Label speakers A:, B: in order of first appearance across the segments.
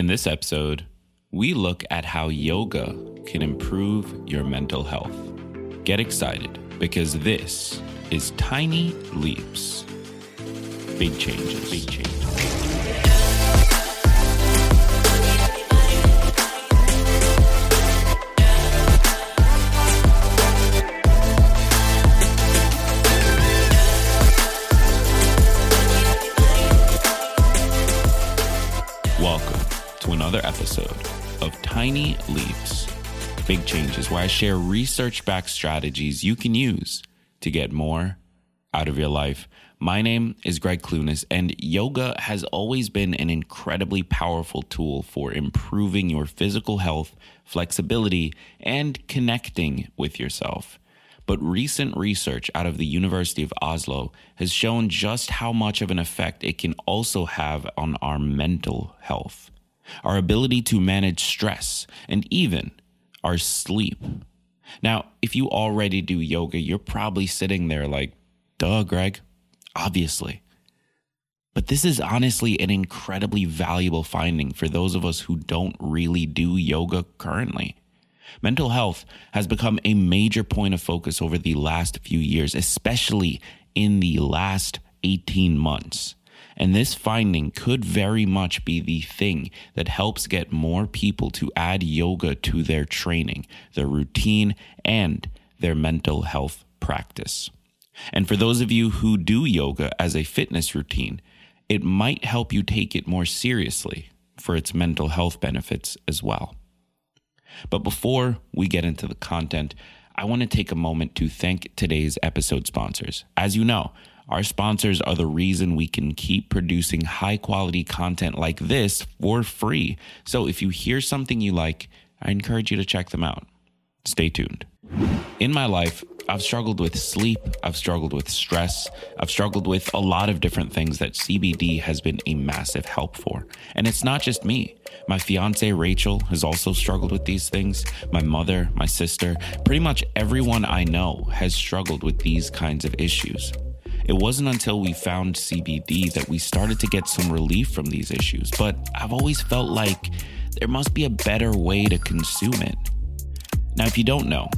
A: In this episode, we look at how yoga can improve your mental health. Get excited because this is Tiny Leaps. Big changes. Big changes. Another episode of Tiny Leaps, Big Changes, where I share research backed strategies you can use to get more out of your life. My name is Greg Clunis, and yoga has always been an incredibly powerful tool for improving your physical health, flexibility, and connecting with yourself. But recent research out of the University of Oslo has shown just how much of an effect it can also have on our mental health, our ability to manage stress, and even our sleep. Now, if you already do yoga, you're probably sitting there like, duh, Greg, obviously. But this is honestly an incredibly valuable finding for those of us who don't really do yoga currently. Mental health has become a major point of focus over the last few years, especially in the last 18 months. And this finding could very much be the thing that helps get more people to add yoga to their training, their routine, and their mental health practice. And for those of you who do yoga as a fitness routine, it might help you take it more seriously for its mental health benefits as well. But before we get into the content, I want to take a moment to thank today's episode sponsors. As you know, our sponsors are the reason we can keep producing high quality content like this for free. So if you hear something you like, I encourage you to check them out. Stay tuned. In my life, I've struggled with sleep, I've struggled with stress, I've struggled with a lot of different things that CBD has been a massive help for. And it's not just me. My fiance Rachel has also struggled with these things. My mother, my sister, pretty much everyone I know has struggled with these kinds of issues. It wasn't until we found CBD that we started to get some relief from these issues, but I've always felt like there must be a better way to consume it. Now, if you don't know,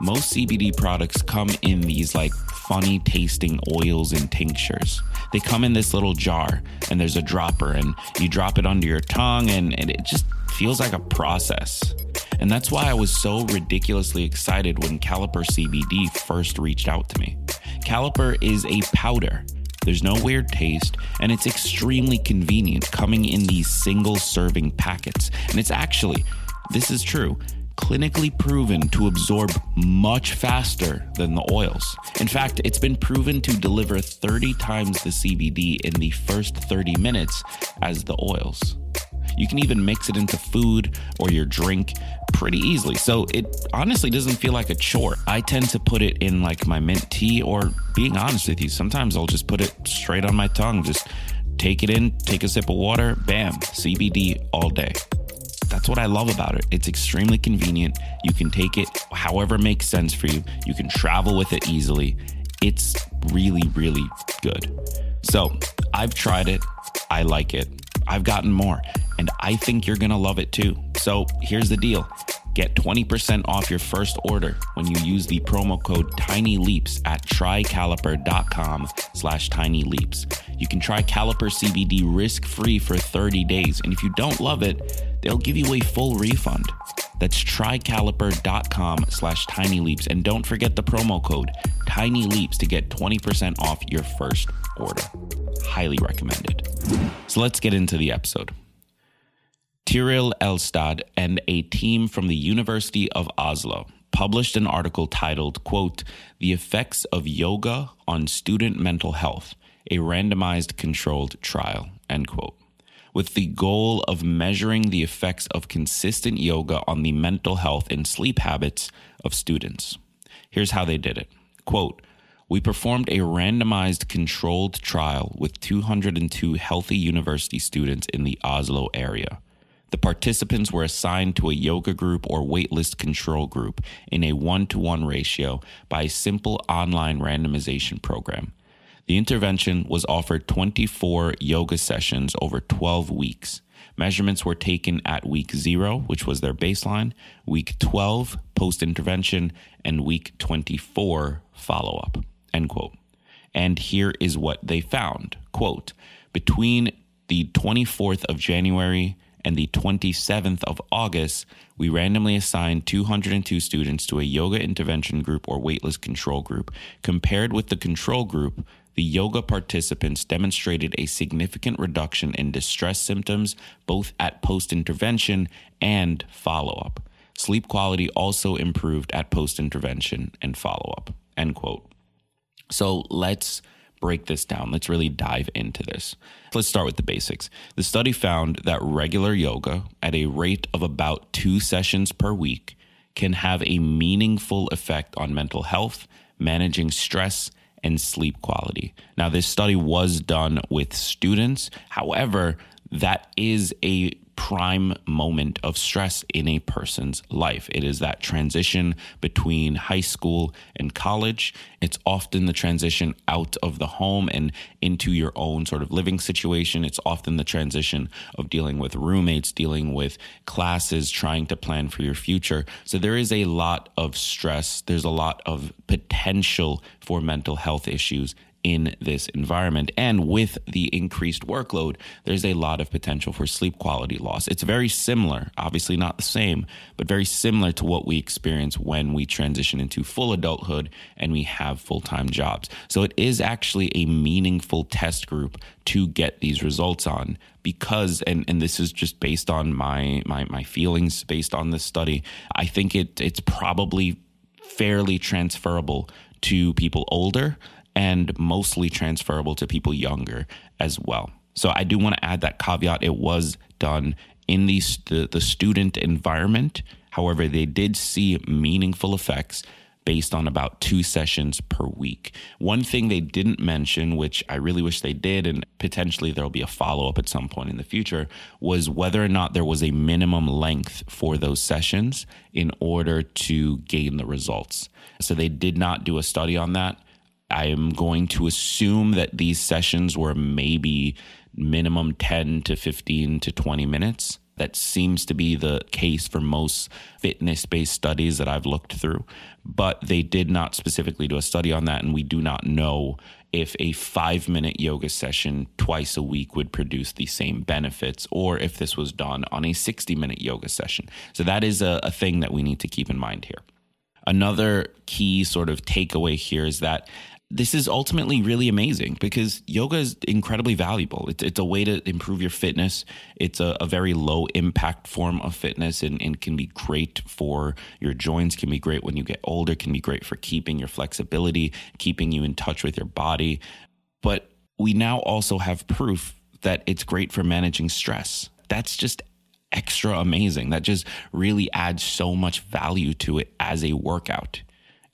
A: most CBD products come in these like funny tasting oils and tinctures. They come in this little jar and there's a dropper and you drop it under your tongue and, and it just feels like a process. And that's why I was so ridiculously excited when Caliper CBD first reached out to me. Caliper is a powder. There's no weird taste, and it's extremely convenient coming in these single serving packets. And it's actually, this is true, clinically proven to absorb much faster than the oils. In fact, it's been proven to deliver 30 times the CBD in the first 30 minutes as the oils. You can even mix it into food or your drink pretty easily. So it honestly doesn't feel like a chore. I tend to put it in like my mint tea, or being honest with you, sometimes I'll just put it straight on my tongue. Just take it in, take a sip of water, bam, CBD all day. That's what I love about it. It's extremely convenient. You can take it however makes sense for you. You can travel with it easily. It's really, really good. So I've tried it. I like it. I've gotten more, and I think you're to love it too. So here's the deal. Get 20% off your first order when you use the promo code TINYLEAPS at trycaliper.com slash tinyleaps. You can try Caliper CBD risk-free for 30 days, and if you don't love it, they'll give you a full refund. That's trycaliper.com slash tinyleaps. And don't forget the promo code tinyleaps to get 20% off your first order. Highly recommended. So let's get into the episode. Tiril Elstad and a team from the University of Oslo published an article titled, quote, The Effects of Yoga on Student Mental Health, a randomized controlled trial, end quote with the goal of measuring the effects of consistent yoga on the mental health and sleep habits of students. Here's how they did it. Quote, we performed a randomized controlled trial with 202 healthy university students in the Oslo area. The participants were assigned to a yoga group or waitlist control group in a one to one ratio by a simple online randomization program. The intervention was offered 24 yoga sessions over 12 weeks. Measurements were taken at week zero, which was their baseline, week 12, post intervention, and week 24, follow up. End quote. And here is what they found quote, between the 24th of January and the 27th of August, we randomly assigned 202 students to a yoga intervention group or waitlist control group. Compared with the control group, the yoga participants demonstrated a significant reduction in distress symptoms both at post intervention and follow up. Sleep quality also improved at post intervention and follow up. End quote. So let's break this down. Let's really dive into this. Let's start with the basics. The study found that regular yoga at a rate of about two sessions per week can have a meaningful effect on mental health, managing stress, and sleep quality. Now, this study was done with students. However, that is a prime moment of stress in a person's life. It is that transition between high school and college. It's often the transition out of the home and into your own sort of living situation. It's often the transition of dealing with roommates, dealing with classes, trying to plan for your future. So there is a lot of stress. There's a lot of potential for mental health issues in this environment. And with the increased workload, there's a lot of potential for sleep quality loss. It's very similar, obviously not the same, but very similar to what we experience when we transition into full adulthood and we have full time jobs. So it is actually a meaningful test group to get these results on because and and this is just based on my my my feelings based on this study i think it it's probably fairly transferable to people older and mostly transferable to people younger as well. So I do want to add that caveat. It was done in the, the, the student environment. However, they did see meaningful effects based on about two sessions per week. One thing they didn't mention, which I really wish they did, and potentially there'll be a follow up at some point in the future, was whether or not there was a minimum length for those sessions in order to gain the results. So they did not do a study on that. I am going to assume that these sessions were maybe minimum 10 to 15 to 20 minutes. That seems to be the case for most fitness based studies that I've looked through. But they did not specifically do a study on that. And we do not know if a five minute yoga session twice a week would produce the same benefits or if this was done on a 60 minute yoga session. So that is a, a thing that we need to keep in mind here. Another key sort of takeaway here is that this is ultimately really amazing because yoga is incredibly valuable. It's, it's a way to improve your fitness. It's a, a very low impact form of fitness and, and, can be great for your joints, can be great when you get older, can be great for keeping your flexibility, keeping you in touch with your body. But we now also have proof that it's great for managing stress. That's just extra amazing. That just really adds so much value to it as a workout.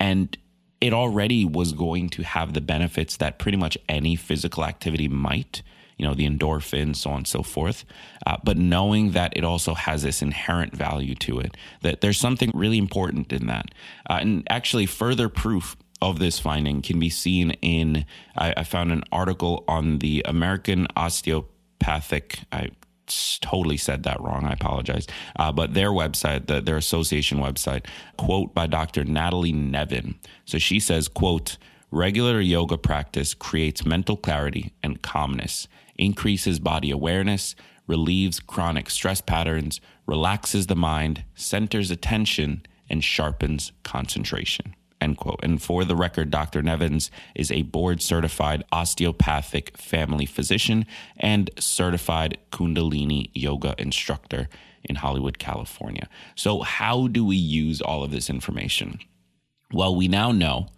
A: And it already was going to have the benefits that pretty much any physical activity might, you know, the endorphins, so on and so forth. Uh, but knowing that it also has this inherent value to it, that there's something really important in that. Uh, and actually, further proof of this finding can be seen in I, I found an article on the American Osteopathic. I totally said that wrong. I apologize. Uh, but their website, the, their association website, quote by Dr. Natalie Nevin. So she says, quote, regular yoga practice creates mental clarity and calmness, increases body awareness, relieves chronic stress patterns, relaxes the mind, centers attention, and sharpens concentration. End quote. And for the record, Dr. Nevins is a board certified osteopathic family physician and certified Kundalini yoga instructor in Hollywood, California. So, how do we use all of this information? Well, we now know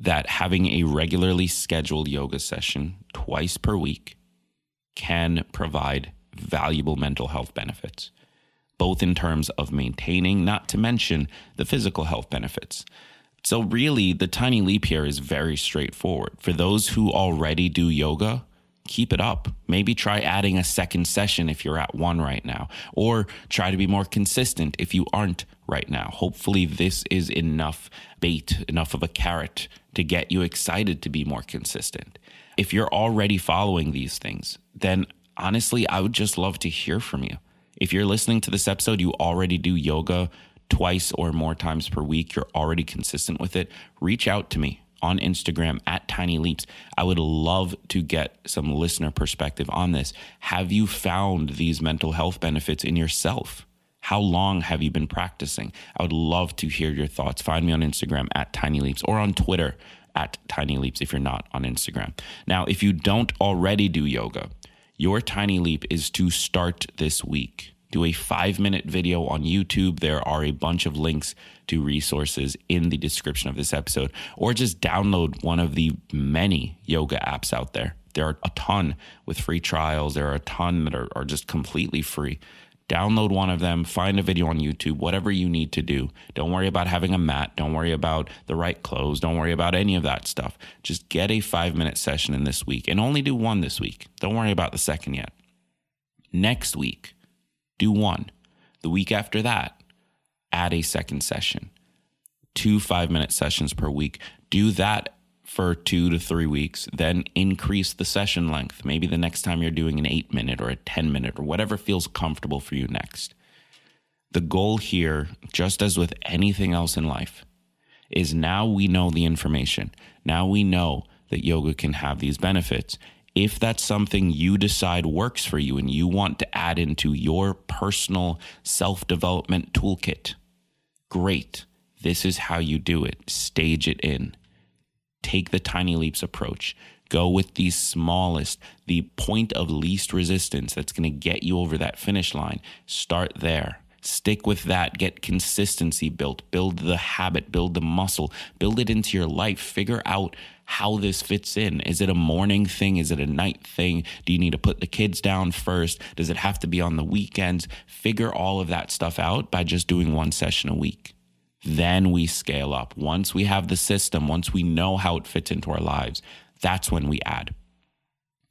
A: that having a regularly scheduled yoga session twice per week can provide valuable mental health benefits, both in terms of maintaining, not to mention the physical health benefits. So, really, the tiny leap here is very straightforward. For those who already do yoga, keep it up. Maybe try adding a second session if you're at one right now, or try to be more consistent if you aren't right now. Hopefully, this is enough bait, enough of a carrot to get you excited to be more consistent. If you're already following these things, then honestly, I would just love to hear from you. If you're listening to this episode, you already do yoga twice or more times per week, you're already consistent with it, reach out to me on Instagram at Tiny Leaps. I would love to get some listener perspective on this. Have you found these mental health benefits in yourself? How long have you been practicing? I would love to hear your thoughts. Find me on Instagram at Tiny Leaps or on Twitter at Tiny Leaps if you're not on Instagram. Now, if you don't already do yoga, your tiny leap is to start this week. Do a five minute video on YouTube. There are a bunch of links to resources in the description of this episode, or just download one of the many yoga apps out there. There are a ton with free trials, there are a ton that are, are just completely free download one of them, find a video on YouTube, whatever you need to do. Don't worry about having a mat. Don't worry about the right clothes. Don't worry about any of that stuff. Just get a five minute session in this week and only do one this week. Don't worry about the second yet. Next week, do one. The week after that, add a second session. Two five minute sessions per week. Do that for two to three weeks, then increase the session length. Maybe the next time you're doing an eight minute or a 10 minute or whatever feels comfortable for you next. The goal here, just as with anything else in life, is now we know the information. Now we know that yoga can have these benefits. If that's something you decide works for you and you want to add into your personal self development toolkit, great. This is how you do it. Stage it in take the tiny leaps approach. Go with the smallest, the point of least resistance that's going to get you over that finish line. Start there. Stick with that. Get consistency built. Build the habit, build the muscle, build it into your life. Figure out how this fits in. Is it a morning thing? Is it a night thing? Do you need to put the kids down first? Does it have to be on the weekends? Figure all of that stuff out by just doing one session a week. Then we scale up. Once we have the system, once we know how it fits into our lives, that's when we add.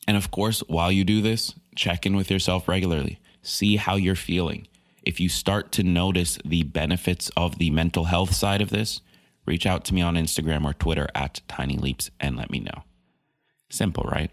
A: And of course, while you do this, check in with yourself regularly. See how you're feeling. If you start to notice the benefits of the mental health side of this, reach out to me on Instagram or Twitter at Tiny Leaps and let me know. Simple, right?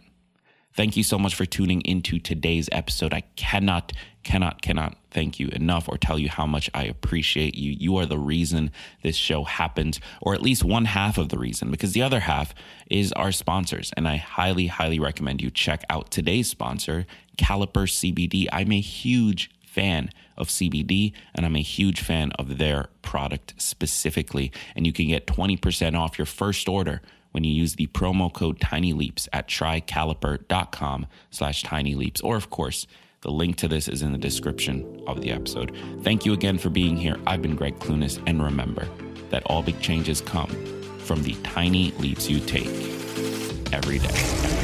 A: Thank you so much for tuning into today's episode. I cannot, cannot, cannot thank you enough or tell you how much I appreciate you. You are the reason this show happens, or at least one half of the reason, because the other half is our sponsors. And I highly, highly recommend you check out today's sponsor, Caliper CBD. I'm a huge fan of CBD and I'm a huge fan of their product specifically. And you can get 20% off your first order when you use the promo code tinyleaps at trycaliper.com slash tinyleaps. Or, of course, the link to this is in the description of the episode. Thank you again for being here. I've been Greg Clunis, and remember that all big changes come from the tiny leaps you take. Every day.